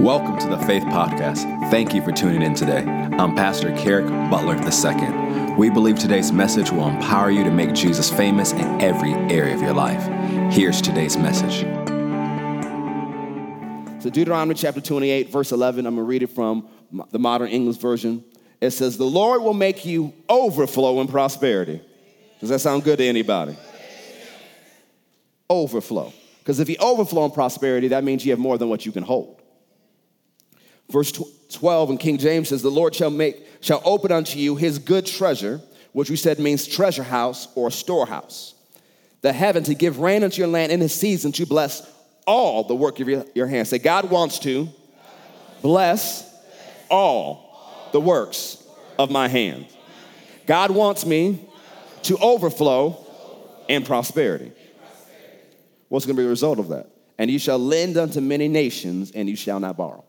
Welcome to the Faith Podcast. Thank you for tuning in today. I'm Pastor Kerrick Butler II. We believe today's message will empower you to make Jesus famous in every area of your life. Here's today's message. So, Deuteronomy chapter 28, verse 11, I'm going to read it from the modern English version. It says, The Lord will make you overflow in prosperity. Does that sound good to anybody? Overflow. Because if you overflow in prosperity, that means you have more than what you can hold. Verse 12 in King James says, The Lord shall make shall open unto you his good treasure, which we said means treasure house or storehouse. The heaven to give rain unto your land in his season to bless all the work of your, your hands. Say, God wants to bless all the works of my hand. God wants me to overflow in prosperity. What's going to be the result of that? And you shall lend unto many nations, and you shall not borrow.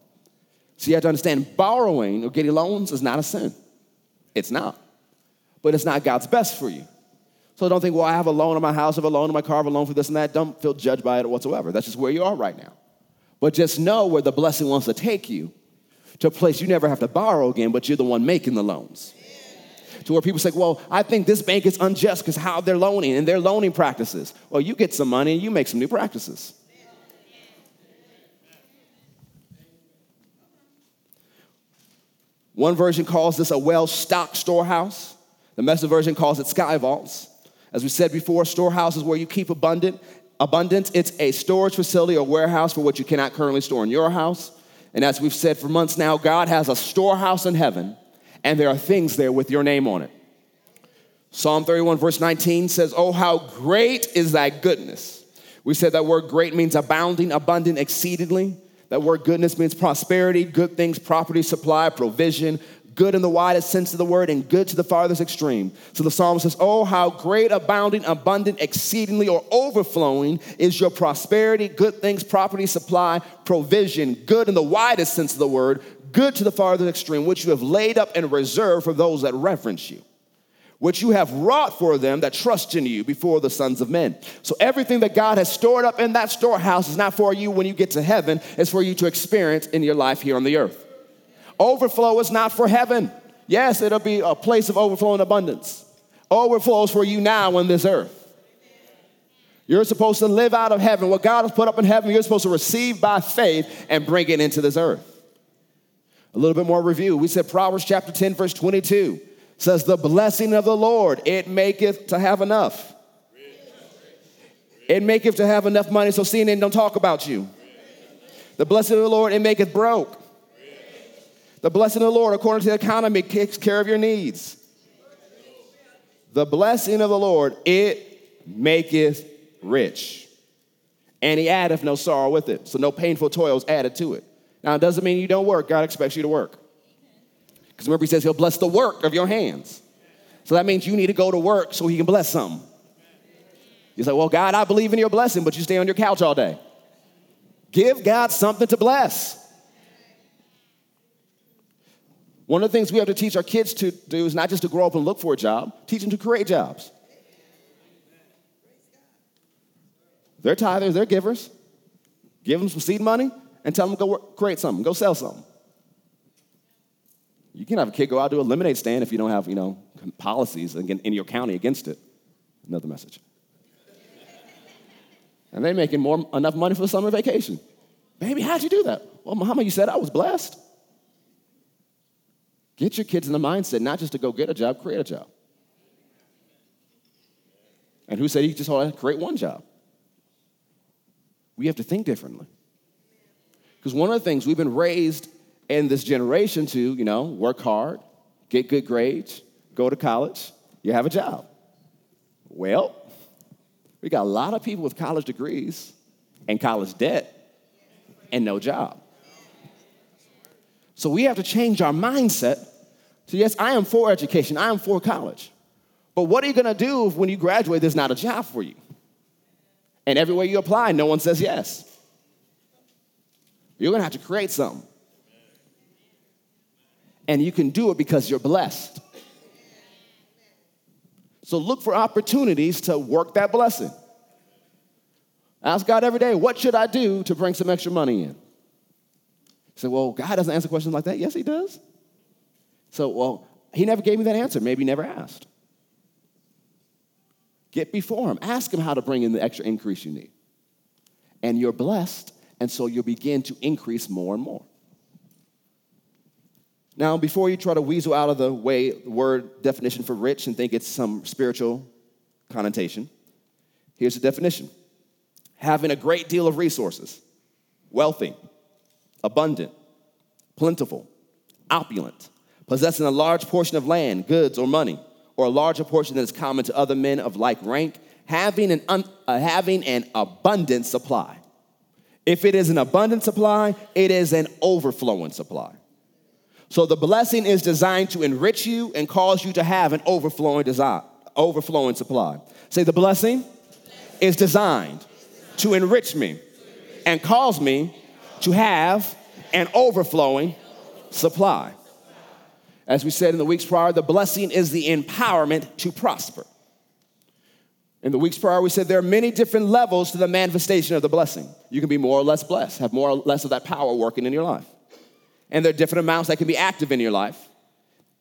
So you have to understand borrowing or getting loans is not a sin. It's not. But it's not God's best for you. So don't think, well, I have a loan on my house, I have a loan on my car, I have a loan for this and that. Don't feel judged by it whatsoever. That's just where you are right now. But just know where the blessing wants to take you to a place you never have to borrow again, but you're the one making the loans. To where people say, well, I think this bank is unjust because how they're loaning and their loaning practices. Well, you get some money and you make some new practices. One version calls this a well stocked storehouse. The message version calls it sky vaults. As we said before, storehouse is where you keep abundant. Abundance, it's a storage facility or warehouse for what you cannot currently store in your house. And as we've said for months now, God has a storehouse in heaven, and there are things there with your name on it. Psalm 31, verse 19 says, Oh, how great is thy goodness. We said that word great means abounding, abundant, exceedingly. That word goodness means prosperity, good things, property, supply, provision, good in the widest sense of the word, and good to the farthest extreme. So the psalmist says, Oh, how great, abounding, abundant, exceedingly, or overflowing is your prosperity, good things, property, supply, provision, good in the widest sense of the word, good to the farthest extreme, which you have laid up and reserved for those that reverence you which you have wrought for them that trust in you before the sons of men. So everything that God has stored up in that storehouse is not for you when you get to heaven, it's for you to experience in your life here on the earth. Overflow is not for heaven. Yes, it'll be a place of overflow and abundance. Overflow is for you now on this earth. You're supposed to live out of heaven. What God has put up in heaven, you're supposed to receive by faith and bring it into this earth. A little bit more review. We said Proverbs chapter 10, verse 22 says, The blessing of the Lord, it maketh to have enough. It maketh to have enough money so CNN don't talk about you. The blessing of the Lord, it maketh broke. The blessing of the Lord, according to the economy, takes care of your needs. The blessing of the Lord, it maketh rich. And he addeth no sorrow with it. So no painful toils added to it. Now, it doesn't mean you don't work. God expects you to work. Because remember, he says he'll bless the work of your hands. So that means you need to go to work so he can bless something. You say, Well, God, I believe in your blessing, but you stay on your couch all day. Give God something to bless. One of the things we have to teach our kids to do is not just to grow up and look for a job, teach them to create jobs. They're tithers, they're givers. Give them some seed money and tell them to go work, create something, go sell something. You can have a kid go out to a lemonade stand if you don't have, you know, policies in your county against it. Another message. And they're making more enough money for the summer vacation. Baby, how'd you do that? Well, Muhammad, you said I was blessed. Get your kids in the mindset not just to go get a job, create a job. And who said you just create one job? We have to think differently. Because one of the things we've been raised in this generation to, you know, work hard, get good grades, go to college, you have a job. Well, we got a lot of people with college degrees and college debt and no job. So we have to change our mindset to yes, I am for education, I am for college. But what are you gonna do if when you graduate, there's not a job for you? And everywhere you apply, no one says yes. You're gonna have to create something and you can do it because you're blessed. So look for opportunities to work that blessing. Ask God every day, what should I do to bring some extra money in? Say, well, God doesn't answer questions like that. Yes, He does. So, well, He never gave me that answer. Maybe He never asked. Get before Him. Ask Him how to bring in the extra increase you need. And you're blessed, and so you'll begin to increase more and more. Now, before you try to weasel out of the way word definition for rich and think it's some spiritual connotation, here's the definition having a great deal of resources, wealthy, abundant, plentiful, opulent, possessing a large portion of land, goods, or money, or a larger portion that is common to other men of like rank, having an, un, uh, having an abundant supply. If it is an abundant supply, it is an overflowing supply. So the blessing is designed to enrich you and cause you to have an overflowing desire, overflowing supply. Say the blessing is designed to enrich me and cause me to have an overflowing supply. As we said in the weeks prior, the blessing is the empowerment to prosper. In the weeks prior, we said there are many different levels to the manifestation of the blessing. You can be more or less blessed, have more or less of that power working in your life. And there are different amounts that can be active in your life.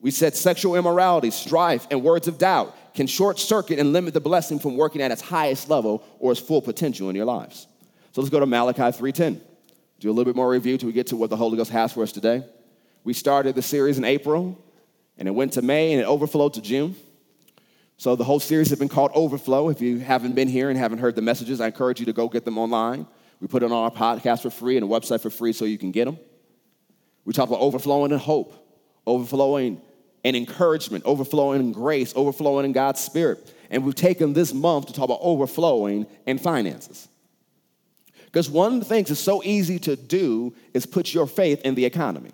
We said sexual immorality, strife, and words of doubt can short circuit and limit the blessing from working at its highest level or its full potential in your lives. So let's go to Malachi 3:10. Do a little bit more review till we get to what the Holy Ghost has for us today. We started the series in April, and it went to May, and it overflowed to June. So the whole series has been called Overflow. If you haven't been here and haven't heard the messages, I encourage you to go get them online. We put it on our podcast for free and a website for free so you can get them. We talk about overflowing in hope, overflowing in encouragement, overflowing in grace, overflowing in God's Spirit. And we've taken this month to talk about overflowing in finances. Because one of the things that's so easy to do is put your faith in the economy.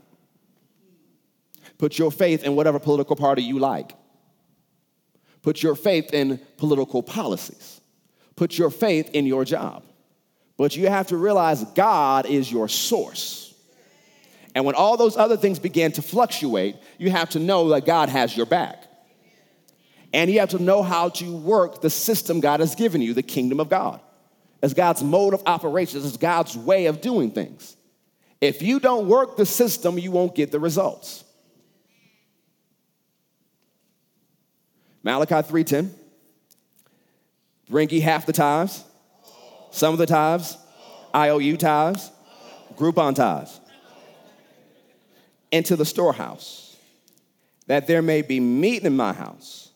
Put your faith in whatever political party you like. Put your faith in political policies. Put your faith in your job. But you have to realize God is your source. And when all those other things begin to fluctuate, you have to know that God has your back. And you have to know how to work the system God has given you, the kingdom of God as God's mode of operations, as God's way of doing things. If you don't work the system, you won't get the results. Malachi 3:10. Bring ye half the tithes, some of the tithes, IOU tithes, Groupon tithes, into the storehouse, that there may be meat in my house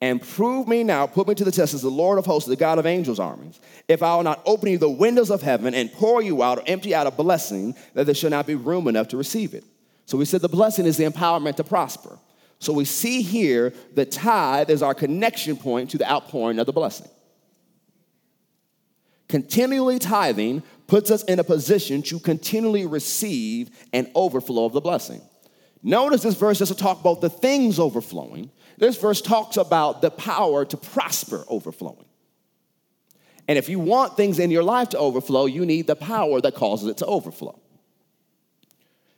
and prove me now, put me to the test as the Lord of hosts, the God of angels' armies, if I will not open you the windows of heaven and pour you out or empty out a blessing, that there shall not be room enough to receive it. So we said the blessing is the empowerment to prosper. So we see here the tithe is our connection point to the outpouring of the blessing. Continually tithing puts us in a position to continually receive an overflow of the blessing. Notice this verse doesn't talk about the things overflowing, this verse talks about the power to prosper overflowing. And if you want things in your life to overflow, you need the power that causes it to overflow.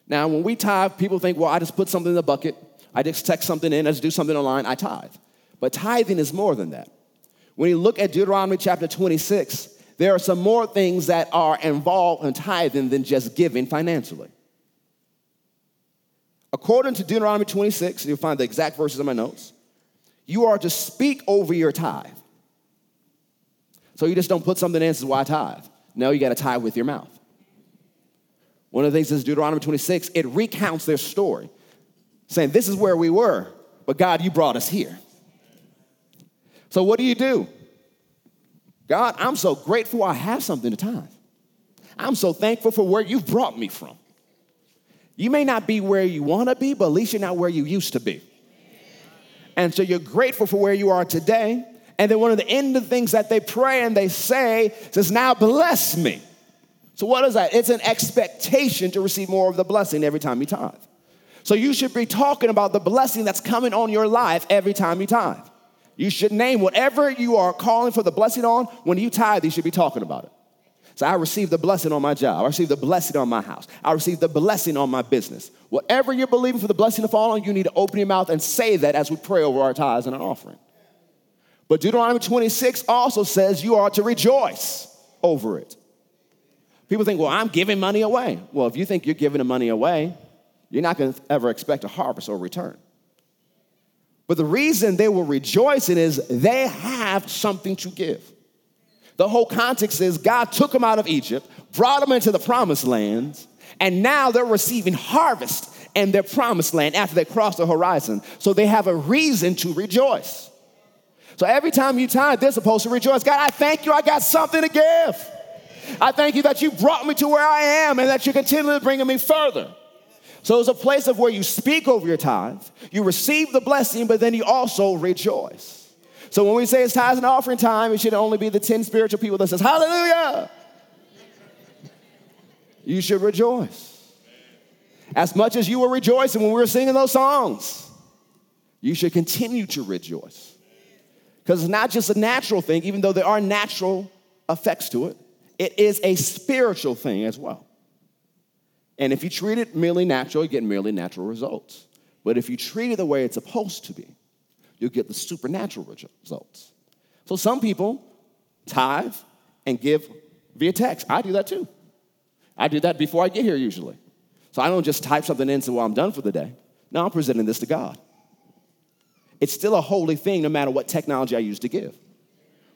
Now, when we tithe, people think, well, I just put something in the bucket, I just text something in, I just do something online, I tithe. But tithing is more than that. When you look at Deuteronomy chapter 26, there are some more things that are involved in tithing than just giving financially. According to Deuteronomy 26, you'll find the exact verses in my notes, you are to speak over your tithe. So you just don't put something in and well, I tithe. No, you got to tithe with your mouth. One of the things is Deuteronomy 26, it recounts their story, saying, This is where we were, but God, you brought us here. So what do you do? God, I'm so grateful I have something to tithe. I'm so thankful for where you've brought me from. You may not be where you want to be, but at least you're not where you used to be. And so you're grateful for where you are today. And then one of the end of things that they pray and they say says, Now bless me. So, what is that? It's an expectation to receive more of the blessing every time you tithe. So, you should be talking about the blessing that's coming on your life every time you tithe. You should name whatever you are calling for the blessing on. When you tithe, you should be talking about it. So I received the blessing on my job. I received the blessing on my house. I received the blessing on my business. Whatever you're believing for the blessing to fall on, you need to open your mouth and say that as we pray over our tithes and an offering. But Deuteronomy 26 also says you are to rejoice over it. People think, well, I'm giving money away. Well, if you think you're giving the money away, you're not going to ever expect a harvest or return. But the reason they were rejoicing is they have something to give. The whole context is God took them out of Egypt, brought them into the promised land, and now they're receiving harvest in their promised land after they cross the horizon. So they have a reason to rejoice. So every time you tithe, they're supposed to rejoice. God, I thank you, I got something to give. I thank you that you brought me to where I am and that you're continually bringing me further. So it's a place of where you speak over your tithe, you receive the blessing, but then you also rejoice. So when we say it's tithes and offering time, it should only be the 10 spiritual people that says, hallelujah. You should rejoice. As much as you were rejoicing when we were singing those songs, you should continue to rejoice. Because it's not just a natural thing, even though there are natural effects to it, it is a spiritual thing as well. And if you treat it merely natural, you get merely natural results. But if you treat it the way it's supposed to be, you'll get the supernatural results. So some people tithe and give via text. I do that too. I do that before I get here usually. So I don't just type something in and say, well, I'm done for the day. No, I'm presenting this to God. It's still a holy thing no matter what technology I use to give.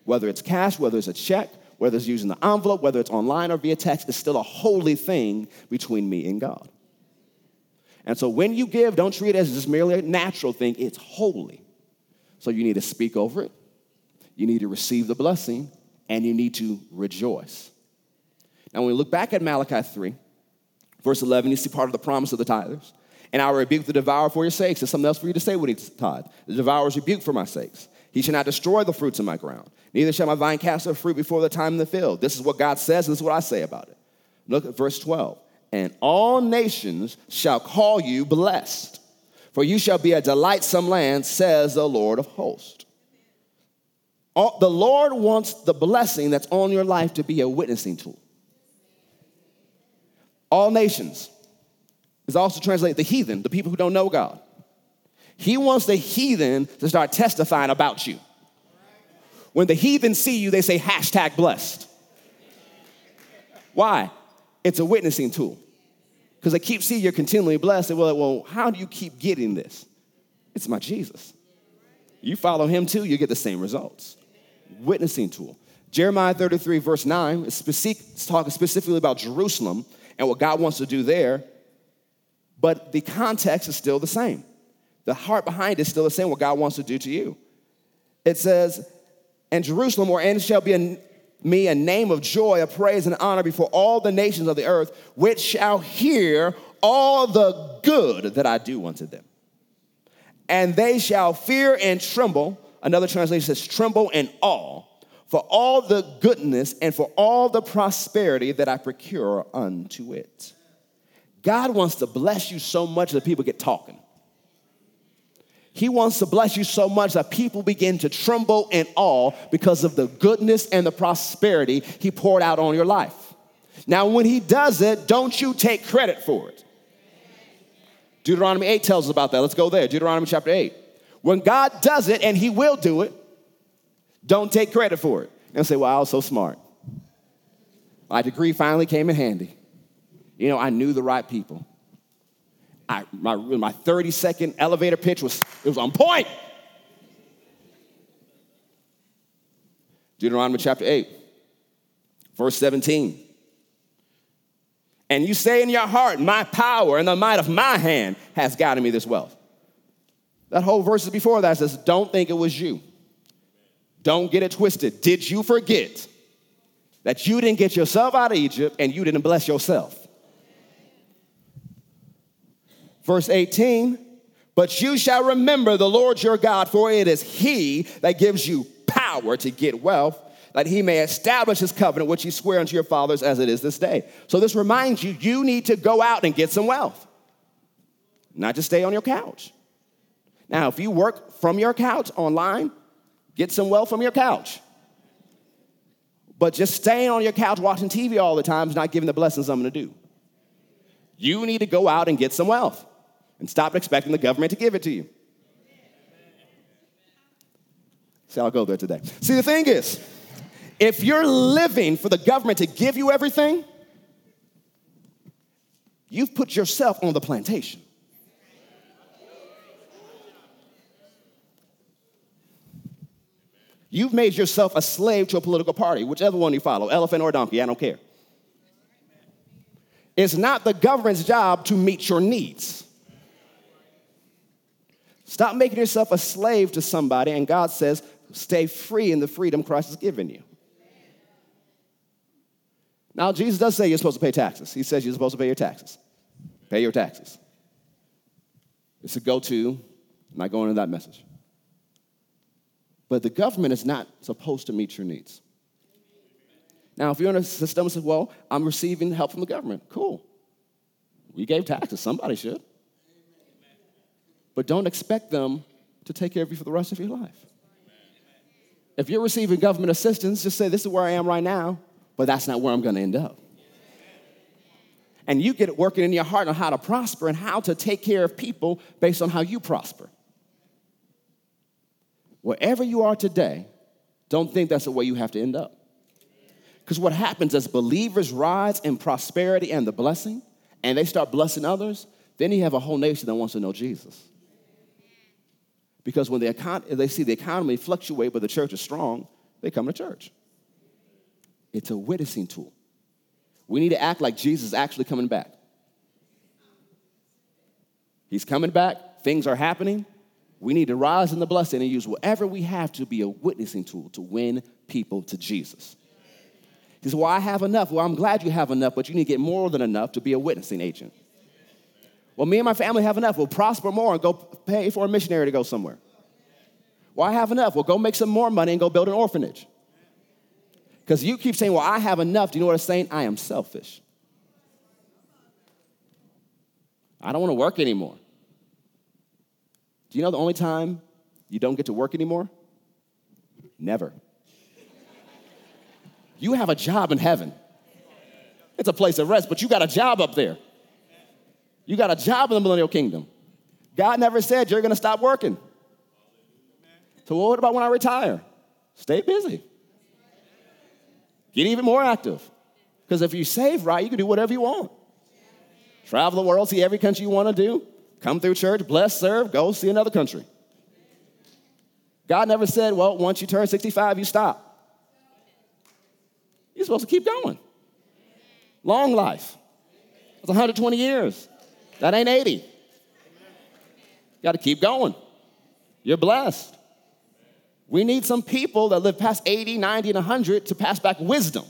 Whether it's cash, whether it's a check, whether it's using the envelope, whether it's online or via text, it's still a holy thing between me and God. And so when you give, don't treat it as just merely a natural thing, it's holy. So you need to speak over it, you need to receive the blessing, and you need to rejoice. Now, when we look back at Malachi 3, verse 11, you see part of the promise of the tithers. And I will rebuke the devourer for your sakes. There's something else for you to say when he tithe. The devourer is rebuked for my sakes. He shall not destroy the fruits of my ground. Neither shall my vine cast her fruit before the time in the field. This is what God says, this is what I say about it. Look at verse 12. And all nations shall call you blessed, for you shall be a delightsome land, says the Lord of hosts. All, the Lord wants the blessing that's on your life to be a witnessing tool. All nations is also translated the heathen, the people who don't know God. He wants the heathen to start testifying about you. When the heathen see you, they say hashtag blessed. Why? It's a witnessing tool. Because they keep seeing you're continually blessed. And well, well, how do you keep getting this? It's my Jesus. You follow him too, you get the same results. Witnessing tool. Jeremiah 33, verse 9, is talking specifically about Jerusalem and what God wants to do there, but the context is still the same. The heart behind it is still the same, what God wants to do to you. It says, And Jerusalem, wherein shall be a, me a name of joy, a praise, and honor before all the nations of the earth, which shall hear all the good that I do unto them. And they shall fear and tremble. Another translation says, tremble and awe for all the goodness and for all the prosperity that I procure unto it. God wants to bless you so much that people get talking. He wants to bless you so much that people begin to tremble in awe because of the goodness and the prosperity He poured out on your life. Now, when He does it, don't you take credit for it. Deuteronomy 8 tells us about that. Let's go there. Deuteronomy chapter 8. When God does it, and He will do it, don't take credit for it. And say, well, I was so smart. My degree finally came in handy. You know, I knew the right people. I, my, my 30 second elevator pitch was, it was on point. Deuteronomy chapter 8, verse 17. And you say in your heart, My power and the might of my hand has gotten me this wealth. That whole verse before that says, Don't think it was you. Don't get it twisted. Did you forget that you didn't get yourself out of Egypt and you didn't bless yourself? Verse 18, but you shall remember the Lord your God, for it is he that gives you power to get wealth, that he may establish his covenant, which he swore unto your fathers as it is this day. So this reminds you, you need to go out and get some wealth, not just stay on your couch. Now, if you work from your couch online, Get some wealth from your couch. But just staying on your couch watching TV all the time is not giving the blessings I'm gonna do. You need to go out and get some wealth and stop expecting the government to give it to you. See, I'll go there today. See, the thing is, if you're living for the government to give you everything, you've put yourself on the plantation. You've made yourself a slave to a political party, whichever one you follow, elephant or donkey, I don't care. It's not the government's job to meet your needs. Stop making yourself a slave to somebody, and God says, stay free in the freedom Christ has given you. Now, Jesus does say you're supposed to pay taxes. He says you're supposed to pay your taxes. Pay your taxes. It's a go to. Not going into that message. But the government is not supposed to meet your needs. Now, if you're in a system that says, well, I'm receiving help from the government, cool. We gave taxes, somebody should. But don't expect them to take care of you for the rest of your life. If you're receiving government assistance, just say, this is where I am right now, but that's not where I'm gonna end up. And you get it working in your heart on how to prosper and how to take care of people based on how you prosper. Wherever you are today, don't think that's the way you have to end up. Because what happens as believers rise in prosperity and the blessing, and they start blessing others, then you have a whole nation that wants to know Jesus. Because when the econ- they see the economy fluctuate, but the church is strong, they come to church. It's a witnessing tool. We need to act like Jesus is actually coming back. He's coming back, things are happening. We need to rise in the blessing and use whatever we have to be a witnessing tool to win people to Jesus. He says, Well, I have enough. Well, I'm glad you have enough, but you need to get more than enough to be a witnessing agent. Well, me and my family have enough. We'll prosper more and go pay for a missionary to go somewhere. Well, I have enough. We'll go make some more money and go build an orphanage. Because you keep saying, Well, I have enough. Do you know what I'm saying? I am selfish. I don't want to work anymore. Do you know the only time you don't get to work anymore? Never. You have a job in heaven. It's a place of rest, but you got a job up there. You got a job in the millennial kingdom. God never said you're going to stop working. So, what about when I retire? Stay busy. Get even more active. Because if you save right, you can do whatever you want. Travel the world, see every country you want to do. Come through church, bless, serve, go see another country. God never said, well, once you turn 65, you stop. You're supposed to keep going. Long life. It's 120 years. That ain't 80. You got to keep going. You're blessed. We need some people that live past 80, 90, and 100 to pass back wisdom.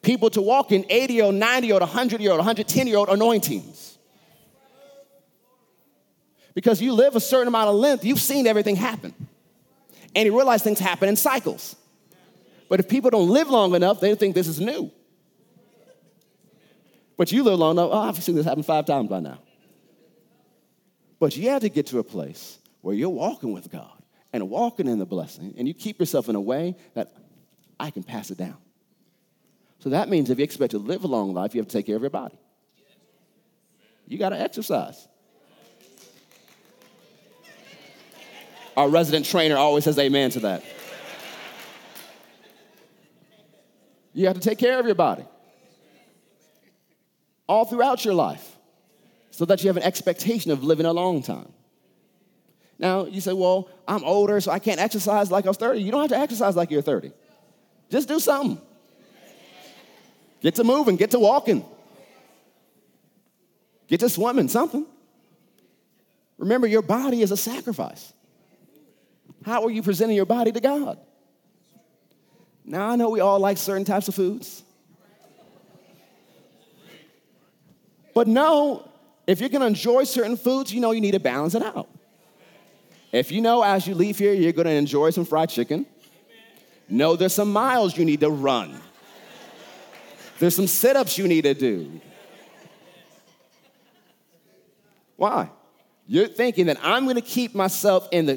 People to walk in 80 or 90 or 100 year old, 110 year old anointings because you live a certain amount of length, you've seen everything happen. And you realize things happen in cycles. But if people don't live long enough, they think this is new. But you live long enough, oh, I've seen this happen five times by now. But you have to get to a place where you're walking with God and walking in the blessing, and you keep yourself in a way that I can pass it down. So that means if you expect to live a long life, you have to take care of your body. You got to exercise. Our resident trainer always says amen to that. You have to take care of your body all throughout your life so that you have an expectation of living a long time. Now, you say, well, I'm older, so I can't exercise like I was 30. You don't have to exercise like you're 30. Just do something. Get to moving, get to walking, get to swimming, something. Remember, your body is a sacrifice. How are you presenting your body to God? Now, I know we all like certain types of foods. But no, if you're gonna enjoy certain foods, you know you need to balance it out. If you know as you leave here, you're gonna enjoy some fried chicken, know there's some miles you need to run. There's some sit ups you need to do. Why? You're thinking that I'm gonna keep myself in the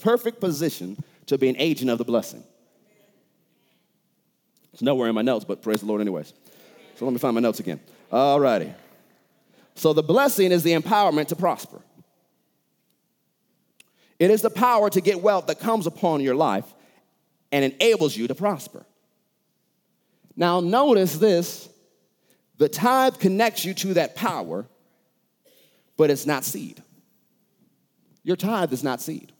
perfect position to be an agent of the blessing. It's nowhere in my notes, but praise the Lord, anyways. So let me find my notes again. All righty. So the blessing is the empowerment to prosper. It is the power to get wealth that comes upon your life and enables you to prosper. Now, notice this The tithe connects you to that power, but it's not seed. Your tithe is not seed.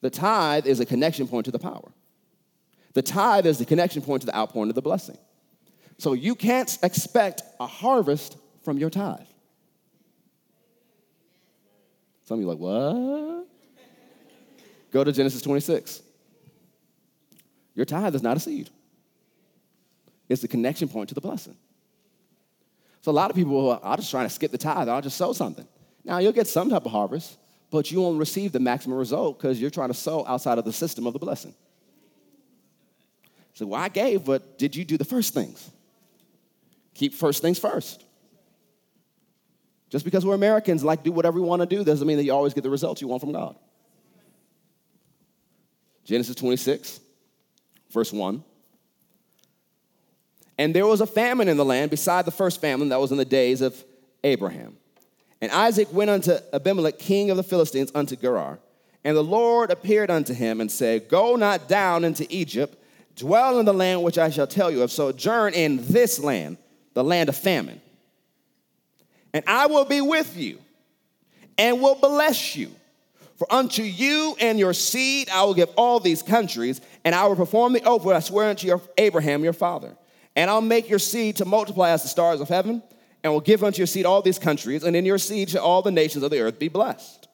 The tithe is a connection point to the power. The tithe is the connection point to the outpouring of the blessing. So you can't expect a harvest from your tithe. Some of you like, what? Go to Genesis 26. Your tithe is not a seed. It's the connection point to the blessing. So a lot of people are just trying to skip the tithe. I'll just sow something. Now you'll get some type of harvest, but you won't receive the maximum result because you're trying to sow outside of the system of the blessing. So, well, I gave, but did you do the first things? Keep first things first. Just because we're Americans, like do whatever we want to do, doesn't mean that you always get the results you want from God. Genesis 26, verse 1. And there was a famine in the land beside the first famine that was in the days of Abraham. And Isaac went unto Abimelech, king of the Philistines, unto Gerar. And the Lord appeared unto him and said, Go not down into Egypt, dwell in the land which I shall tell you of, sojourn in this land, the land of famine. And I will be with you and will bless you. For unto you and your seed I will give all these countries, and I will perform the oath which I swear unto your Abraham your father. And I'll make your seed to multiply as the stars of heaven and will give unto your seed all these countries, and in your seed shall all the nations of the earth be blessed.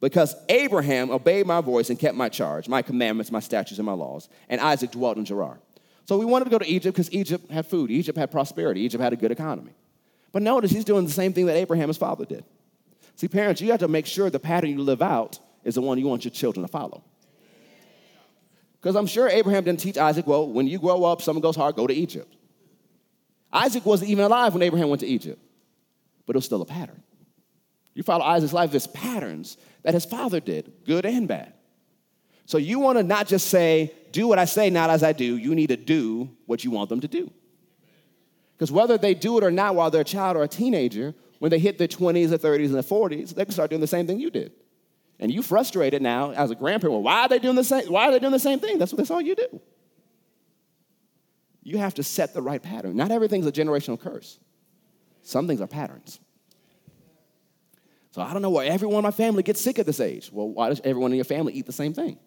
Because Abraham obeyed my voice and kept my charge, my commandments, my statutes, and my laws, and Isaac dwelt in Gerar. So we wanted to go to Egypt because Egypt had food, Egypt had prosperity, Egypt had a good economy. But notice he's doing the same thing that Abraham, his father, did. See, parents, you have to make sure the pattern you live out is the one you want your children to follow. Because I'm sure Abraham didn't teach Isaac, well, when you grow up, someone goes hard, go to Egypt. Isaac wasn't even alive when Abraham went to Egypt, but it was still a pattern. You follow Isaac's life, there's patterns that his father did, good and bad. So you want to not just say, do what I say, not as I do. You need to do what you want them to do. Because whether they do it or not while they're a child or a teenager, when they hit their 20s, their 30s, and their 40s, they can start doing the same thing you did. And you frustrated now as a grandparent. Well, why are they doing the same? Why are they doing the same thing? That's what that's all you do you have to set the right pattern. Not everything's a generational curse, some things are patterns. So I don't know why everyone in my family gets sick at this age. Well, why does everyone in your family eat the same thing?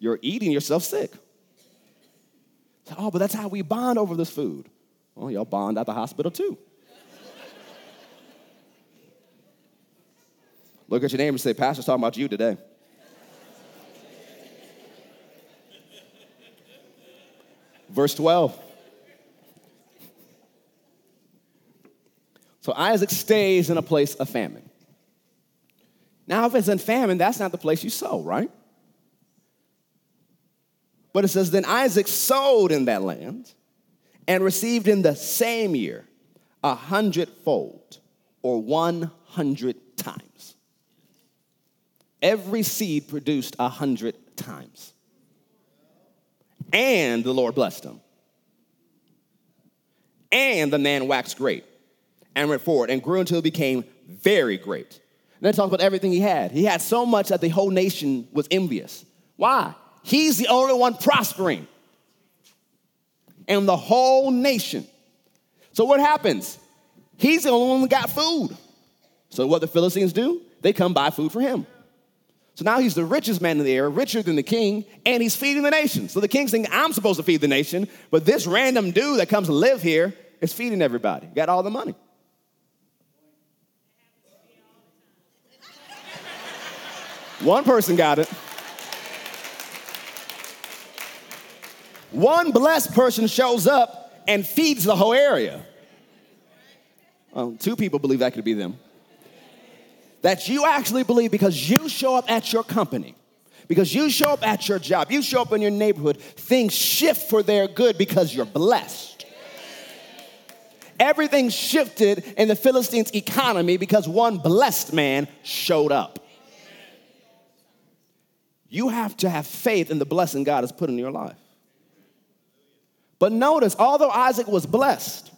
You're eating yourself sick. oh, but that's how we bond over this food. Well, y'all bond at the hospital too. Look at your neighbor and say, Pastor's talking about you today. Verse 12. So Isaac stays in a place of famine. Now, if it's in famine, that's not the place you sow, right? But it says, Then Isaac sowed in that land and received in the same year a hundredfold or 100 times. Every seed produced a hundred times and the Lord blessed him. And the man waxed great and went forward and grew until he became very great. And then talks about everything he had. He had so much that the whole nation was envious. Why? He's the only one prospering. And the whole nation. So what happens? He's the only one that got food. So what the Philistines do? They come buy food for him. So now he's the richest man in the area, richer than the king, and he's feeding the nation. So the king's thinking, I'm supposed to feed the nation, but this random dude that comes to live here is feeding everybody. Got all the money. One person got it. One blessed person shows up and feeds the whole area. Well, two people believe that could be them that you actually believe because you show up at your company, because you show up at your job, you show up in your neighborhood, things shift for their good because you're blessed. Everything shifted in the Philistines' economy because one blessed man showed up. You have to have faith in the blessing God has put in your life. But notice, although Isaac was blessed,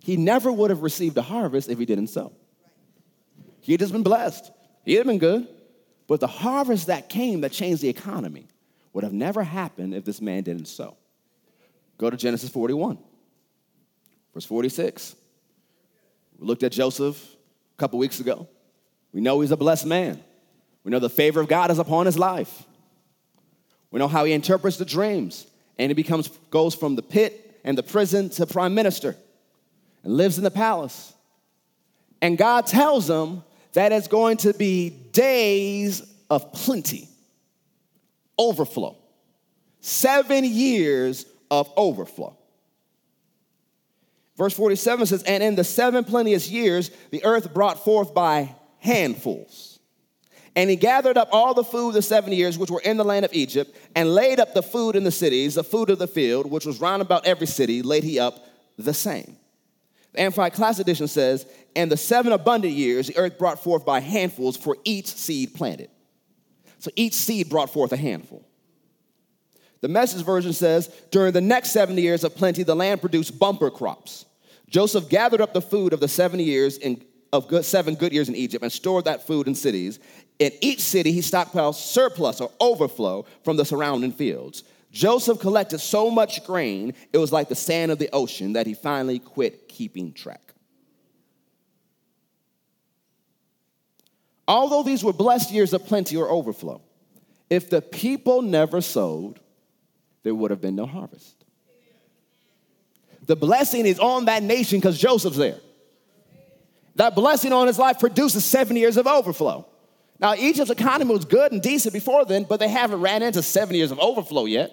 he never would have received a harvest if he didn't sow. He had just been blessed. He had been good. But the harvest that came that changed the economy would have never happened if this man didn't sow. Go to Genesis 41, verse 46. We looked at Joseph a couple weeks ago. We know he's a blessed man. We know the favor of God is upon his life. We know how he interprets the dreams, and he becomes goes from the pit and the prison to prime minister and lives in the palace. And God tells him that it's going to be days of plenty, overflow. Seven years of overflow. Verse 47 says, And in the seven plenteous years, the earth brought forth by handfuls. And he gathered up all the food the seven years which were in the land of Egypt, and laid up the food in the cities, the food of the field, which was round about every city, laid he up the same. The Amplified Classic Edition says, And the seven abundant years the earth brought forth by handfuls for each seed planted. So each seed brought forth a handful. The message version says, During the next 70 years of plenty, the land produced bumper crops. Joseph gathered up the food of the 70 years in, of good, seven good years in Egypt and stored that food in cities. In each city, he stockpiled surplus or overflow from the surrounding fields. Joseph collected so much grain, it was like the sand of the ocean that he finally quit keeping track. Although these were blessed years of plenty or overflow, if the people never sowed, there would have been no harvest. The blessing is on that nation because Joseph's there. That blessing on his life produces seven years of overflow. Now, Egypt's economy was good and decent before then, but they haven't ran into seven years of overflow yet.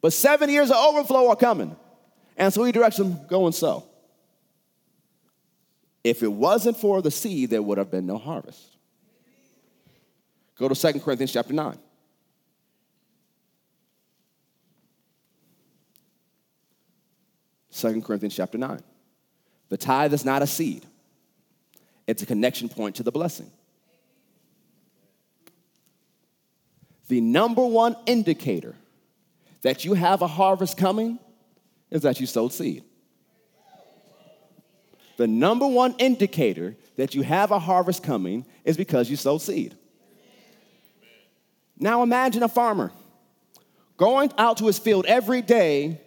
But seven years of overflow are coming. And so he directs them, go and. If it wasn't for the seed, there would have been no harvest. Go to 2 Corinthians chapter 9. Second Corinthians chapter 9. The tithe is not a seed, it's a connection point to the blessing. The number one indicator that you have a harvest coming is that you sowed seed. The number one indicator that you have a harvest coming is because you sowed seed. Now imagine a farmer going out to his field every day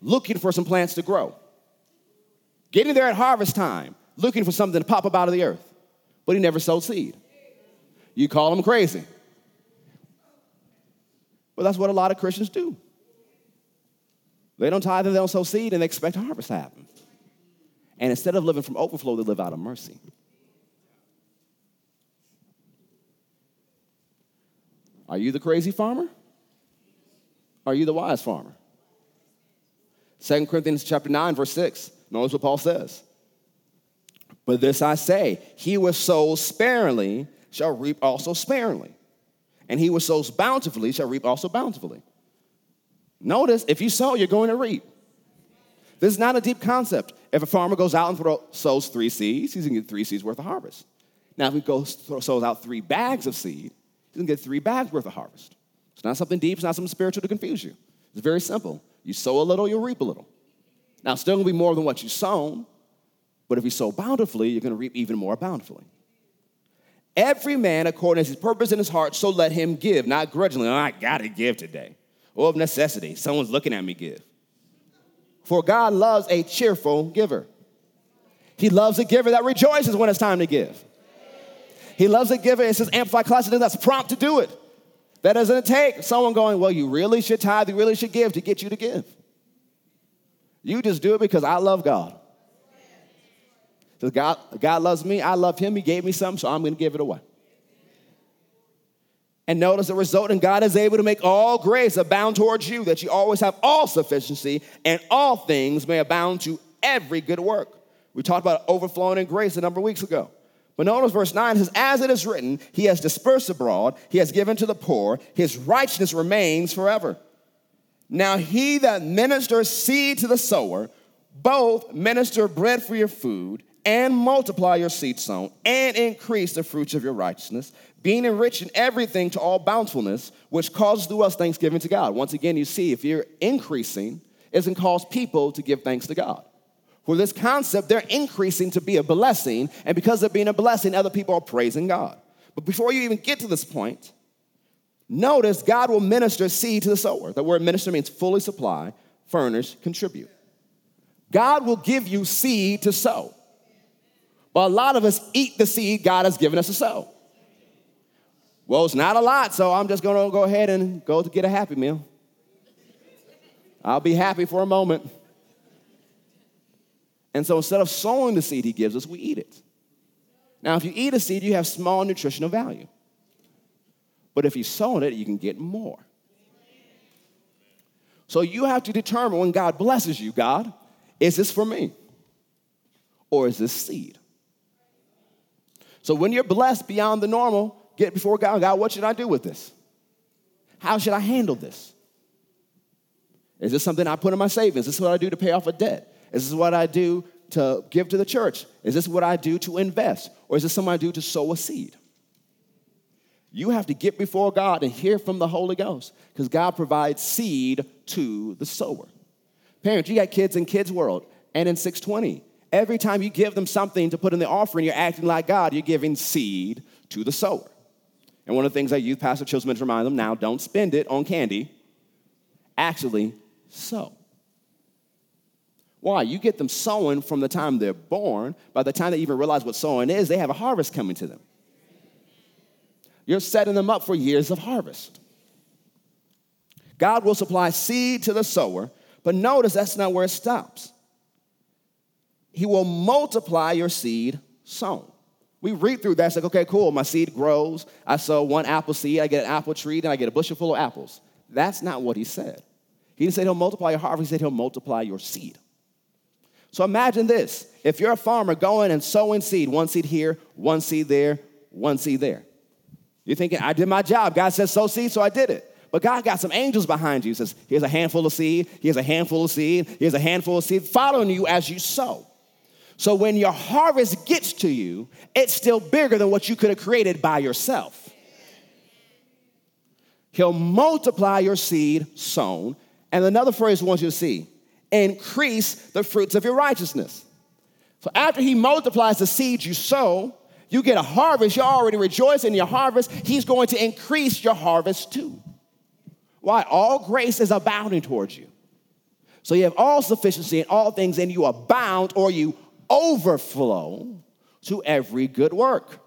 looking for some plants to grow. Getting there at harvest time, looking for something to pop up out of the earth, but he never sowed seed. You call him crazy. But that's what a lot of Christians do. They don't tithe and they don't sow seed and they expect harvest to happen. And instead of living from overflow, they live out of mercy. Are you the crazy farmer? Are you the wise farmer? 2 Corinthians chapter 9, verse 6. Notice what Paul says. But this I say, he who sows sparingly shall reap also sparingly. And he who sows bountifully shall reap also bountifully. Notice, if you sow, you're going to reap. This is not a deep concept. If a farmer goes out and throw, sows three seeds, he's gonna get three seeds worth of harvest. Now, if he goes sows out three bags of seed, he's gonna get three bags worth of harvest. It's not something deep, it's not something spiritual to confuse you. It's very simple. You sow a little, you'll reap a little. Now, it's still gonna be more than what you sown, but if you sow bountifully, you're gonna reap even more bountifully. Every man according to his purpose in his heart, so let him give, not grudgingly. Oh, I gotta give today. Or of necessity, someone's looking at me give. For God loves a cheerful giver. He loves a giver that rejoices when it's time to give. He loves a giver, it says Amplified Classic, that's prompt to do it. That doesn't take someone going, well, you really should tithe, you really should give to get you to give. You just do it because I love God. God, God loves me, I love him, he gave me something, so I'm to give it away. And notice the result, and God is able to make all grace abound towards you, that you always have all sufficiency, and all things may abound to every good work. We talked about overflowing in grace a number of weeks ago. But notice verse 9 says, As it is written, He has dispersed abroad, He has given to the poor, His righteousness remains forever. Now he that ministers seed to the sower, both minister bread for your food, and multiply your seed sown, and increase the fruits of your righteousness, being enriched in everything to all bountifulness, which causes through us thanksgiving to God. Once again, you see, if you're increasing, it can cause people to give thanks to God. For this concept, they're increasing to be a blessing, and because of being a blessing, other people are praising God. But before you even get to this point, Notice God will minister seed to the sower. The word minister means fully supply, furnish, contribute. God will give you seed to sow. But a lot of us eat the seed God has given us to sow. Well, it's not a lot, so I'm just gonna go ahead and go to get a happy meal. I'll be happy for a moment. And so instead of sowing the seed he gives us, we eat it. Now, if you eat a seed, you have small nutritional value. But if you sow it, you can get more. So you have to determine when God blesses you, God, is this for me? Or is this seed? So when you're blessed beyond the normal, get before God. God, what should I do with this? How should I handle this? Is this something I put in my savings? Is this what I do to pay off a debt? Is this what I do to give to the church? Is this what I do to invest? Or is this something I do to sow a seed? You have to get before God and hear from the Holy Ghost because God provides seed to the sower. Parents, you got kids in Kids World and in 620. Every time you give them something to put in the offering, you're acting like God. You're giving seed to the sower. And one of the things that youth pastor children to remind them now don't spend it on candy, actually sow. Why? You get them sowing from the time they're born. By the time they even realize what sowing is, they have a harvest coming to them. You're setting them up for years of harvest. God will supply seed to the sower, but notice that's not where it stops. He will multiply your seed sown. We read through that, it's like, okay, cool, my seed grows. I sow one apple seed, I get an apple tree, then I get a bushel full of apples. That's not what he said. He didn't say he'll multiply your harvest, he said he'll multiply your seed. So imagine this if you're a farmer going and sowing seed, one seed here, one seed there, one seed there. You're thinking, I did my job. God says sow seed, so I did it. But God got some angels behind you. He says, here's a handful of seed, here's a handful of seed, here's a handful of seed, following you as you sow. So when your harvest gets to you, it's still bigger than what you could have created by yourself. He'll multiply your seed sown. And another phrase I want you to see increase the fruits of your righteousness. So after he multiplies the seed you sow, you get a harvest. You already rejoice in your harvest. He's going to increase your harvest too. Why? All grace is abounding towards you. So you have all sufficiency in all things, and you abound or you overflow to every good work.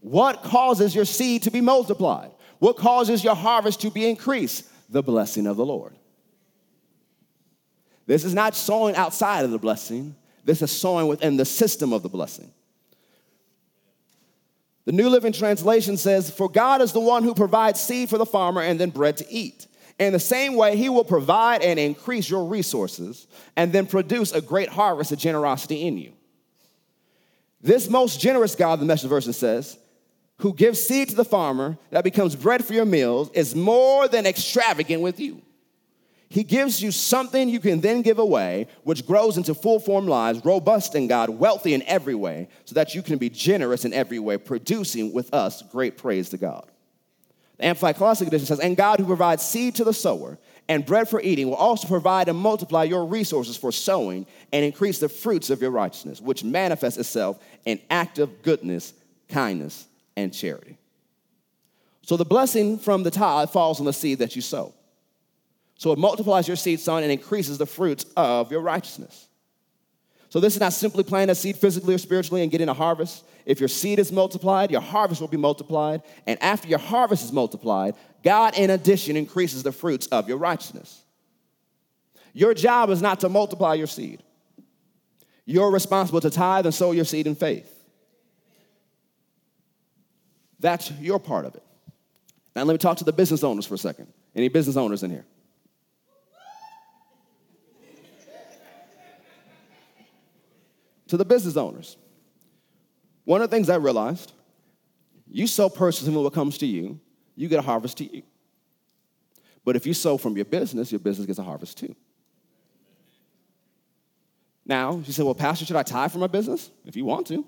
What causes your seed to be multiplied? What causes your harvest to be increased? The blessing of the Lord. This is not sowing outside of the blessing, this is sowing within the system of the blessing. The New Living Translation says, For God is the one who provides seed for the farmer and then bread to eat. In the same way, he will provide and increase your resources and then produce a great harvest of generosity in you. This most generous God, the message version says, who gives seed to the farmer that becomes bread for your meals, is more than extravagant with you. He gives you something you can then give away, which grows into full form lives, robust in God, wealthy in every way, so that you can be generous in every way, producing with us great praise to God. The Amplified Classic Edition says, And God who provides seed to the sower and bread for eating will also provide and multiply your resources for sowing and increase the fruits of your righteousness, which manifests itself in active goodness, kindness, and charity. So the blessing from the tithe falls on the seed that you sow. So it multiplies your seed sown and increases the fruits of your righteousness. So this is not simply planting a seed physically or spiritually and getting a harvest. If your seed is multiplied, your harvest will be multiplied. And after your harvest is multiplied, God, in addition, increases the fruits of your righteousness. Your job is not to multiply your seed. You're responsible to tithe and sow your seed in faith. That's your part of it. Now, let me talk to the business owners for a second. Any business owners in here? To the business owners. One of the things I realized you sow personally what comes to you, you get a harvest to you. But if you sow from your business, your business gets a harvest too. Now, you say, well, Pastor, should I tithe from my business? If you want to.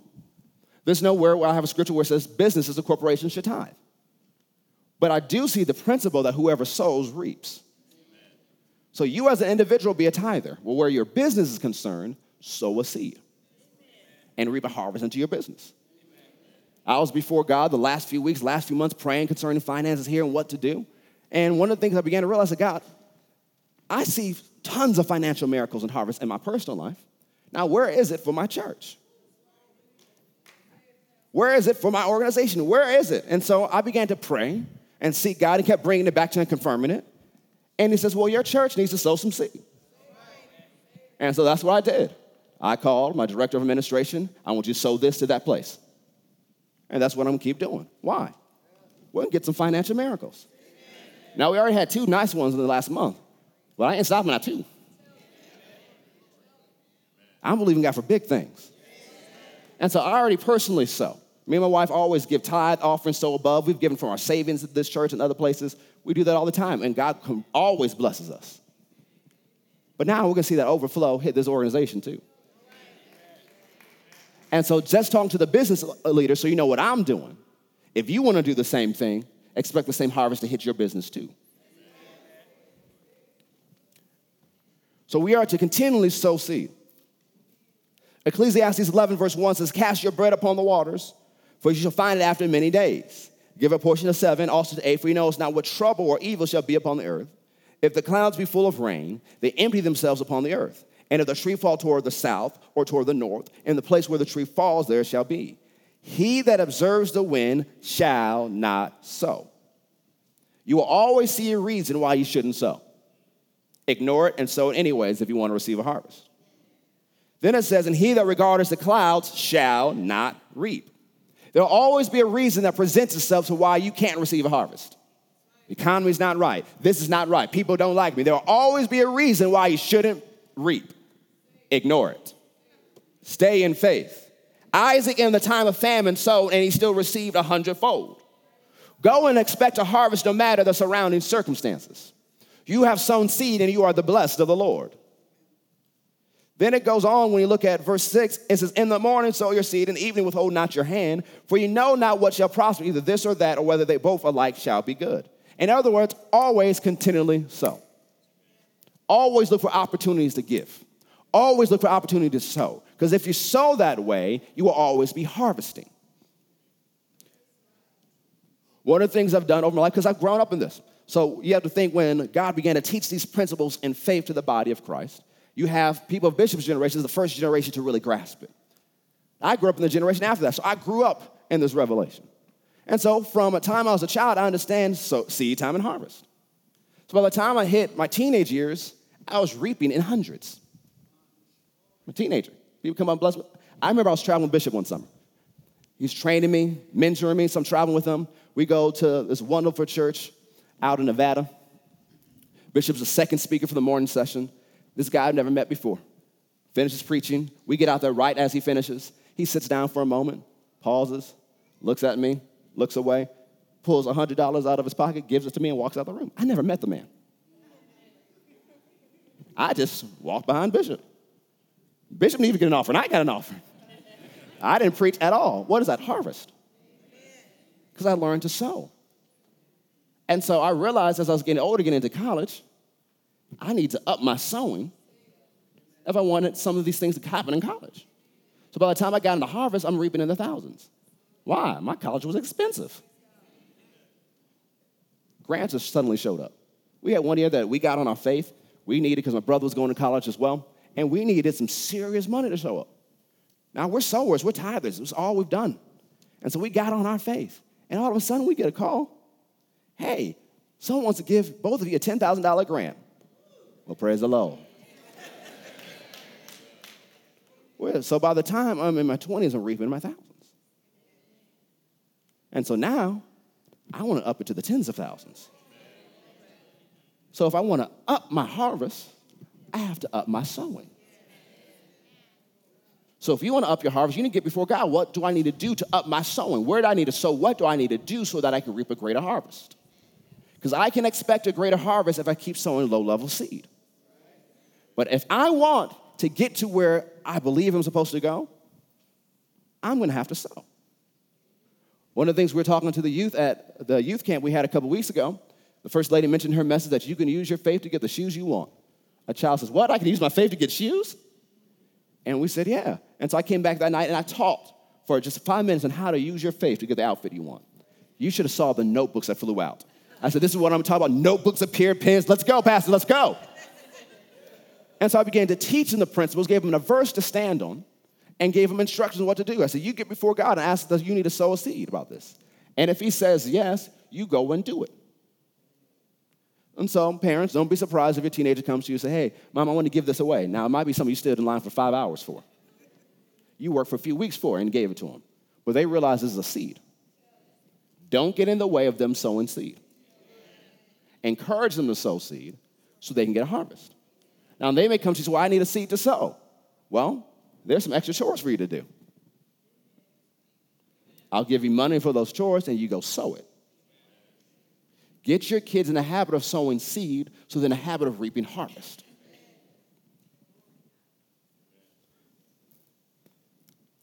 There's nowhere where I have a scripture where it says business as a corporation should tithe. But I do see the principle that whoever sows reaps. So you as an individual be a tither. Well, where your business is concerned, sow a seed and reap a harvest into your business. I was before God the last few weeks, last few months, praying concerning finances here and what to do. And one of the things I began to realize that God, I see tons of financial miracles and harvest in my personal life. Now, where is it for my church? Where is it for my organization? Where is it? And so I began to pray and seek God and kept bringing it back to him confirming it. And he says, Well, your church needs to sow some seed. And so that's what I did. I called my director of administration. I want you to sow this to that place. And that's what I'm gonna keep doing. Why? We're gonna get some financial miracles. Now, we already had two nice ones in the last month, but I ain't stopping at two. I'm believing God for big things. And so I already personally sow. Me and my wife always give tithe, offering, so above. We've given from our savings at this church and other places. We do that all the time, and God always blesses us. But now we're gonna see that overflow hit this organization too. And so just talking to the business leader so you know what I'm doing. If you wanna do the same thing, expect the same harvest to hit your business too. So we are to continually sow seed. Ecclesiastes 11, verse 1 says, Cast your bread upon the waters, for you shall find it after many days. Give a portion of seven, also to eight, for he knows not what trouble or evil shall be upon the earth. If the clouds be full of rain, they empty themselves upon the earth. And if the tree fall toward the south or toward the north, in the place where the tree falls, there shall be. He that observes the wind shall not sow. You will always see a reason why you shouldn't sow. Ignore it and sow it anyways if you want to receive a harvest. Then it says, And he that regardeth the clouds shall not reap. There'll always be a reason that presents itself to why you can't receive a harvest. The economy's not right. This is not right. People don't like me. There'll always be a reason why you shouldn't reap. Ignore it. Stay in faith. Isaac, in the time of famine, sowed and he still received a hundredfold. Go and expect a harvest no matter the surrounding circumstances. You have sown seed and you are the blessed of the Lord. Then it goes on when you look at verse 6, it says, In the morning sow your seed, in the evening withhold not your hand, for you know not what shall prosper, either this or that, or whether they both alike shall be good. In other words, always continually sow. Always look for opportunities to give. Always look for opportunity to sow. Because if you sow that way, you will always be harvesting. One of the things I've done over my life, because I've grown up in this. So you have to think when God began to teach these principles in faith to the body of Christ, you have people of Bishop's generation, the first generation to really grasp it. I grew up in the generation after that, so I grew up in this revelation. And so from a time I was a child, I understand so, seed time and harvest. So by the time I hit my teenage years, I was reaping in hundreds. I'm a teenager. People come up and bless me. I remember I was traveling with Bishop one summer. He's training me, mentoring me, so I'm traveling with him. We go to this wonderful church out in Nevada. Bishop's the second speaker for the morning session. This guy I've never met before. Finishes preaching. We get out there right as he finishes. He sits down for a moment, pauses, looks at me, looks away, pulls $100 out of his pocket, gives it to me, and walks out the room. I never met the man. I just walked behind Bishop. Bishop didn't even get an offering. I got an offering. I didn't preach at all. What is that? Harvest. Because I learned to sow. And so I realized as I was getting older, getting into college, I need to up my sowing if I wanted some of these things to happen in college. So by the time I got into harvest, I'm reaping in the thousands. Why? My college was expensive. Grants just suddenly showed up. We had one year that we got on our faith. We needed because my brother was going to college as well, and we needed some serious money to show up. Now we're sowers, we're tithers. It's all we've done. And so we got on our faith. And all of a sudden we get a call. Hey, someone wants to give both of you a $10,000 grant. Well, praise the Lord. well, so by the time I'm in my 20s, I'm reaping my thousands. And so now I want to up it to the tens of thousands. So if I want to up my harvest, I have to up my sowing. So if you want to up your harvest, you need to get before God. What do I need to do to up my sowing? Where do I need to sow? What do I need to do so that I can reap a greater harvest? Because I can expect a greater harvest if I keep sowing low level seed. But if I want to get to where I believe I'm supposed to go, I'm going to have to sow. One of the things we were talking to the youth at the youth camp we had a couple weeks ago, the first lady mentioned her message that you can use your faith to get the shoes you want. A child says, What? I can use my faith to get shoes? And we said, Yeah. And so I came back that night and I taught for just five minutes on how to use your faith to get the outfit you want. You should have saw the notebooks that flew out. I said, this is what I'm talking about. Notebooks appeared, pens. Let's go, Pastor, let's go. And so I began to teach him the principles, gave him a verse to stand on, and gave him instructions on what to do. I said, you get before God and ask, does you need to sow a seed about this? And if he says yes, you go and do it. And so, parents, don't be surprised if your teenager comes to you and say, Hey, mom, I want to give this away. Now, it might be something you stood in line for five hours for. You worked for a few weeks for and gave it to them. But they realize this is a seed. Don't get in the way of them sowing seed. Encourage them to sow seed so they can get a harvest. Now, they may come to you and say, Well, I need a seed to sow. Well, there's some extra chores for you to do. I'll give you money for those chores and you go sow it. Get your kids in the habit of sowing seed so they're in the habit of reaping harvest.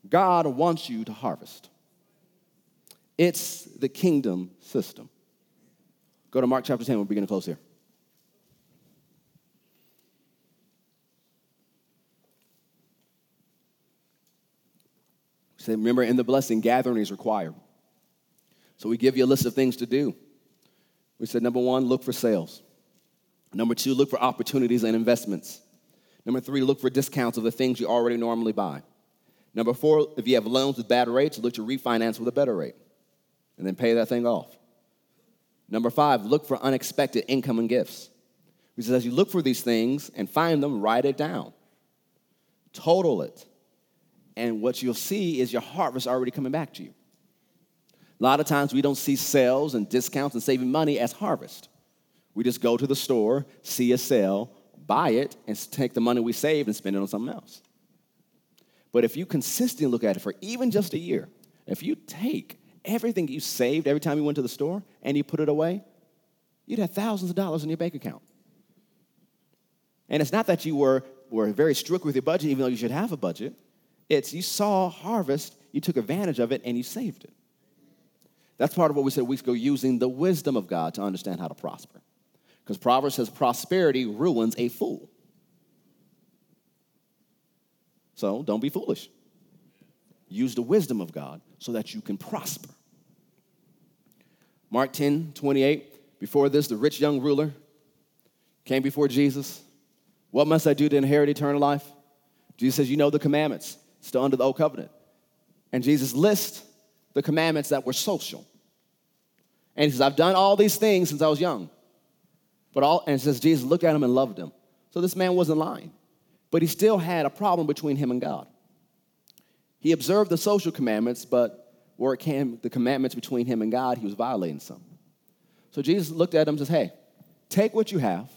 God wants you to harvest. It's the kingdom system. Go to Mark chapter 10, We're begin to close here. So remember, in the blessing, gathering is required. So we give you a list of things to do. We said number one, look for sales. Number two, look for opportunities and investments. Number three, look for discounts of the things you already normally buy. Number four, if you have loans with bad rates, look to refinance with a better rate and then pay that thing off. Number five, look for unexpected income and gifts. He says, as you look for these things and find them, write it down, total it. And what you'll see is your harvest already coming back to you. A lot of times we don't see sales and discounts and saving money as harvest. We just go to the store, see a sale, buy it, and take the money we saved and spend it on something else. But if you consistently look at it for even just a year, if you take everything you saved every time you went to the store and you put it away, you'd have thousands of dollars in your bank account. And it's not that you were, were very strict with your budget, even though you should have a budget. It's you saw harvest, you took advantage of it, and you saved it. That's part of what we said weeks ago, using the wisdom of God to understand how to prosper. Because Proverbs says prosperity ruins a fool. So don't be foolish. Use the wisdom of God so that you can prosper. Mark 10 28, before this, the rich young ruler came before Jesus. What must I do to inherit eternal life? Jesus says, You know the commandments, still under the old covenant. And Jesus lists the commandments that were social. And he says, I've done all these things since I was young. But all, and it says Jesus looked at him and loved him. So this man wasn't lying. But he still had a problem between him and God. He observed the social commandments, but where it came, the commandments between him and God, he was violating some. So Jesus looked at him and says, Hey, take what you have,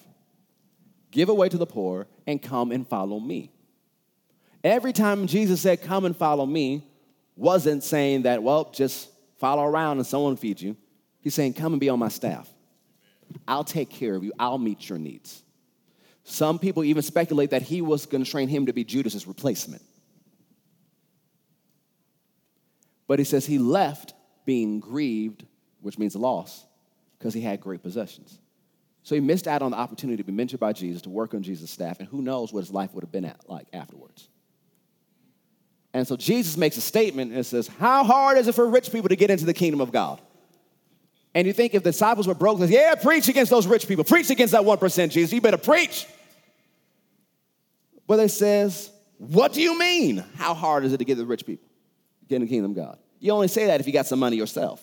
give away to the poor, and come and follow me. Every time Jesus said, Come and follow me, wasn't saying that, well, just follow around and someone feeds you. He's saying, Come and be on my staff. I'll take care of you, I'll meet your needs. Some people even speculate that he was going to train him to be Judas's replacement. But he says he left being grieved, which means loss, because he had great possessions. So he missed out on the opportunity to be mentored by Jesus, to work on Jesus' staff, and who knows what his life would have been like afterwards. And so Jesus makes a statement and says, How hard is it for rich people to get into the kingdom of God? And you think if the disciples were broke, yeah, preach against those rich people. Preach against that 1%, Jesus. You better preach. But it says, what do you mean? How hard is it to get the rich people? Get in the kingdom of God. You only say that if you got some money yourself.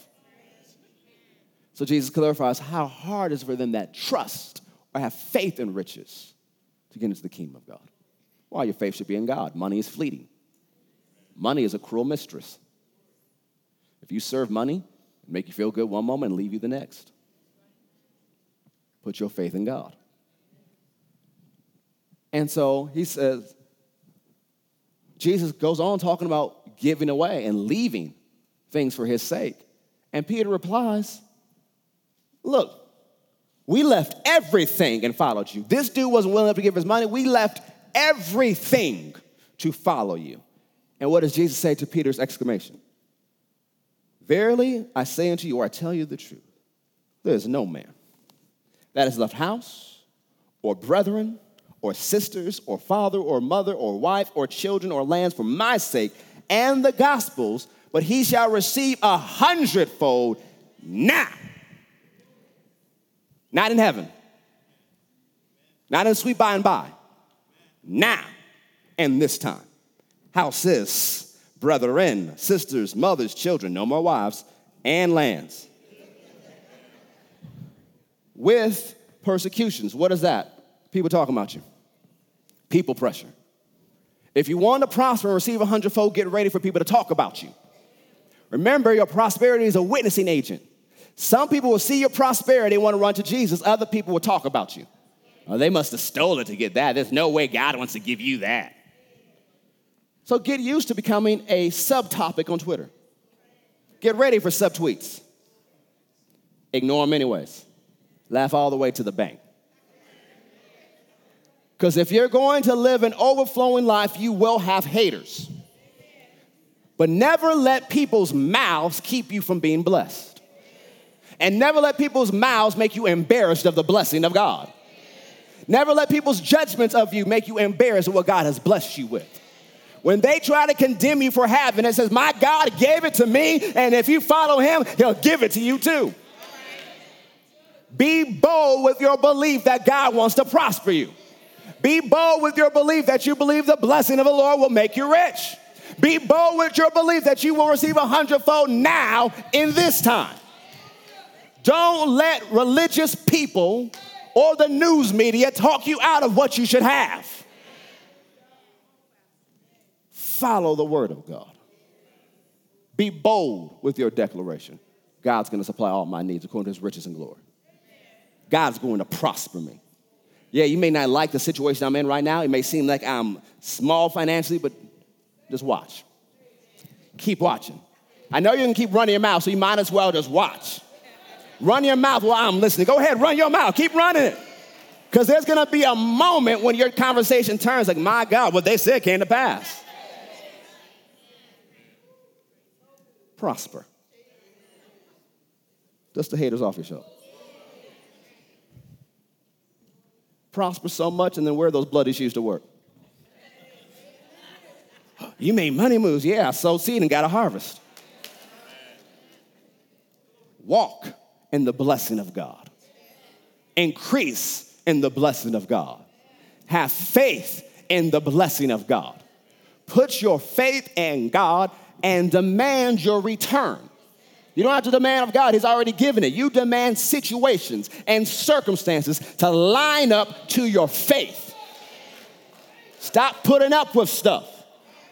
So Jesus clarifies how hard is it for them that trust or have faith in riches to get into the kingdom of God. Well, your faith should be in God. Money is fleeting. Money is a cruel mistress. If you serve money, make you feel good one moment and leave you the next. Put your faith in God. And so he says, Jesus goes on talking about giving away and leaving things for his sake. And Peter replies, Look, we left everything and followed you. This dude wasn't willing to give his money. We left everything to follow you. And what does Jesus say to Peter's exclamation? Verily, I say unto you, or I tell you the truth, there is no man that has left house, or brethren, or sisters, or father, or mother, or wife, or children, or lands for my sake and the gospel's but he shall receive a hundredfold now. Not in heaven, not in sweet by and by, now. And this time. How sis, brethren, sisters, mothers, children, no more wives, and lands. With persecutions. What is that? People talking about you. People pressure. If you want to prosper and receive a hundredfold, get ready for people to talk about you. Remember, your prosperity is a witnessing agent. Some people will see your prosperity and want to run to Jesus. Other people will talk about you. Oh, they must have stole it to get that. There's no way God wants to give you that. So get used to becoming a subtopic on Twitter. Get ready for subtweets. Ignore them anyways. Laugh all the way to the bank. Because if you're going to live an overflowing life, you will have haters. But never let people's mouths keep you from being blessed. And never let people's mouths make you embarrassed of the blessing of God. Never let people's judgments of you make you embarrassed of what God has blessed you with. When they try to condemn you for having it, says, My God gave it to me, and if you follow him, he'll give it to you too. Be bold with your belief that God wants to prosper you. Be bold with your belief that you believe the blessing of the Lord will make you rich. Be bold with your belief that you will receive a hundredfold now in this time. Don't let religious people or the news media talk you out of what you should have. Follow the word of God. Be bold with your declaration. God's going to supply all my needs according to his riches and glory. God's going to prosper me. Yeah, you may not like the situation I'm in right now. It may seem like I'm small financially, but just watch. Keep watching. I know you can keep running your mouth, so you might as well just watch. Run your mouth while I'm listening. Go ahead, run your mouth. Keep running it. Because there's going to be a moment when your conversation turns like, my God, what they said came to pass. Prosper. Dust the haters off your show. Prosper so much and then wear those bloody shoes to work. You made money moves. Yeah, I sowed seed and got a harvest. Walk in the blessing of God. Increase in the blessing of God. Have faith in the blessing of God. Put your faith in God and demand your return. You don't have to demand of God, He's already given it. You demand situations and circumstances to line up to your faith. Stop putting up with stuff.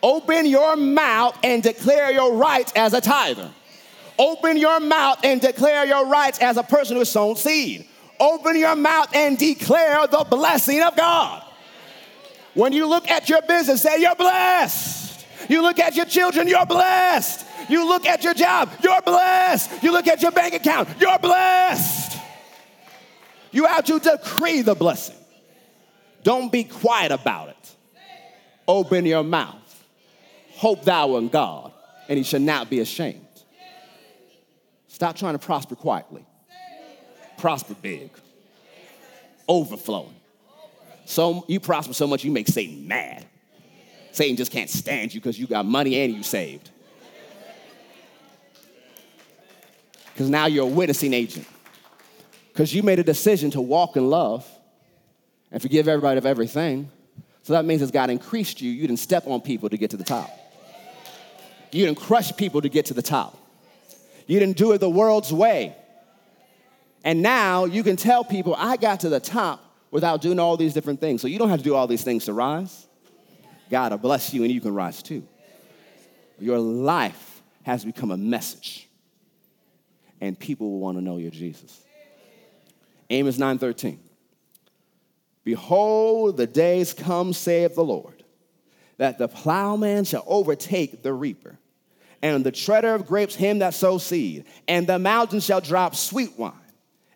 Open your mouth and declare your rights as a tither. Open your mouth and declare your rights as a person who has sown seed. Open your mouth and declare the blessing of God. When you look at your business, say, You're blessed. You look at your children, you're blessed. You look at your job, you're blessed. You look at your bank account, you're blessed. You have to decree the blessing. Don't be quiet about it. Open your mouth. Hope thou in God, and he shall not be ashamed. Stop trying to prosper quietly. Prosper big. Overflowing. So you prosper so much you make Satan mad. Satan just can't stand you because you got money and you saved. Because now you're a witnessing agent. Because you made a decision to walk in love and forgive everybody of everything. So that means as God increased you, you didn't step on people to get to the top. You didn't crush people to get to the top. You didn't do it the world's way. And now you can tell people, I got to the top without doing all these different things. So you don't have to do all these things to rise. God will bless you and you can rise too. Your life has become a message. And people will want to know your Jesus. Amos 9:13. Behold, the days come, saith the Lord, that the plowman shall overtake the reaper and the treader of grapes him that sows seed. And the mountains shall drop sweet wine,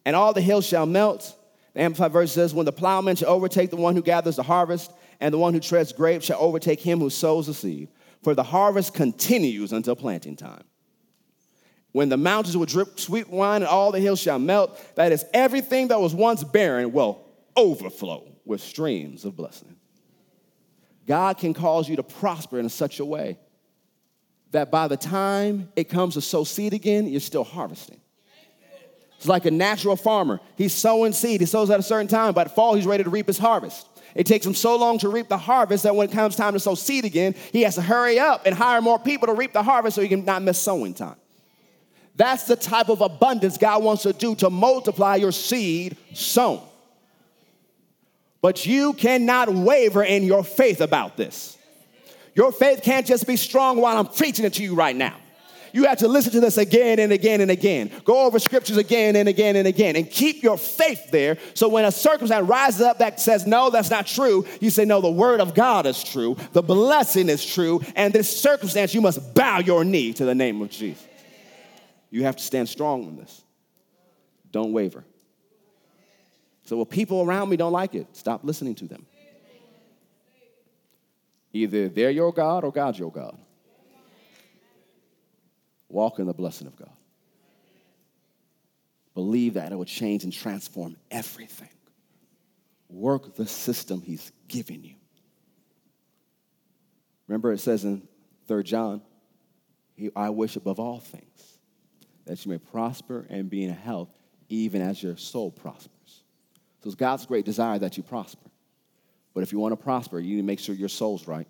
and all the hills shall melt. The Amplified verse says, When the plowman shall overtake the one who gathers the harvest, and the one who treads grapes shall overtake him who sows the seed. For the harvest continues until planting time. When the mountains will drip sweet wine and all the hills shall melt, that is, everything that was once barren will overflow with streams of blessing. God can cause you to prosper in such a way that by the time it comes to sow seed again, you're still harvesting. It's like a natural farmer. He's sowing seed. He sows at a certain time. By the fall, he's ready to reap his harvest. It takes him so long to reap the harvest that when it comes time to sow seed again, he has to hurry up and hire more people to reap the harvest so he can not miss sowing time. That's the type of abundance God wants to do to multiply your seed sown. But you cannot waver in your faith about this. Your faith can't just be strong while I'm preaching it to you right now. You have to listen to this again and again and again. Go over scriptures again and again and again and keep your faith there. So when a circumstance rises up that says, no, that's not true, you say, no, the word of God is true. The blessing is true. And this circumstance, you must bow your knee to the name of Jesus. You have to stand strong in this. Don't waver. So, well, people around me don't like it. Stop listening to them. Either they're your God or God's your God. Walk in the blessing of God. Believe that it will change and transform everything. Work the system He's given you. Remember, it says in 3 John, I wish above all things that you may prosper and be in health, even as your soul prospers. So it's God's great desire that you prosper. But if you want to prosper, you need to make sure your soul's right.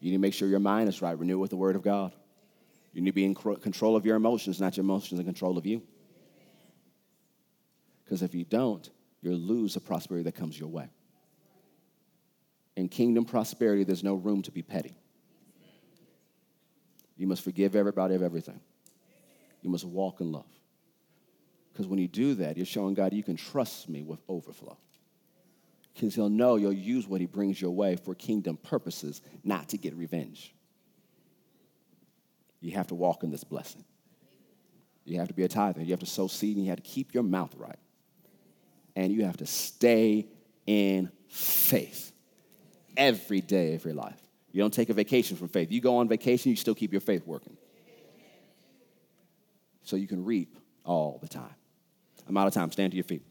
You need to make sure your mind is right. Renew it with the Word of God. You need to be in control of your emotions, not your emotions in control of you. Because if you don't, you'll lose the prosperity that comes your way. In kingdom prosperity, there's no room to be petty. You must forgive everybody of everything. You must walk in love. Because when you do that, you're showing God you can trust me with overflow. Because he'll know you'll use what he brings your way for kingdom purposes, not to get revenge you have to walk in this blessing. You have to be a tither. You have to sow seed and you have to keep your mouth right. And you have to stay in faith every day of your life. You don't take a vacation from faith. You go on vacation, you still keep your faith working. So you can reap all the time. I'm out of time. Stand to your feet.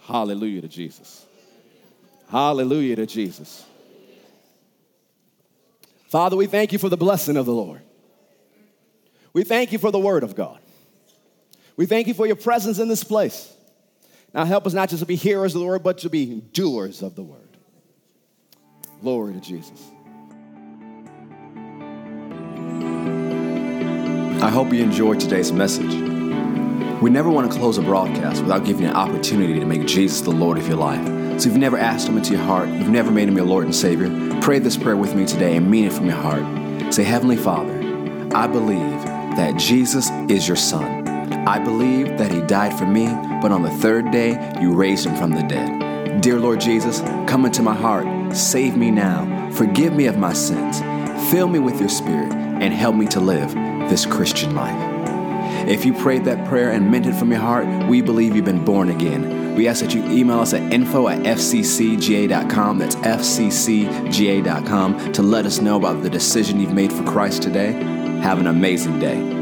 Hallelujah to Jesus. Hallelujah to Jesus. Father, we thank you for the blessing of the Lord. We thank you for the word of God. We thank you for your presence in this place. Now help us not just to be hearers of the word, but to be doers of the word. Glory to Jesus. I hope you enjoyed today's message. We never want to close a broadcast without giving you an opportunity to make Jesus the Lord of your life. So if you've never asked Him into your heart, you've never made Him your Lord and Savior, pray this prayer with me today and mean it from your heart. Say, Heavenly Father, I believe that Jesus is your Son. I believe that He died for me, but on the third day, you raised Him from the dead. Dear Lord Jesus, come into my heart, save me now, forgive me of my sins, fill me with your Spirit, and help me to live this Christian life. If you prayed that prayer and meant it from your heart, we believe you've been born again. We ask that you email us at info at fccga.com. That's fccga.com to let us know about the decision you've made for Christ today. Have an amazing day.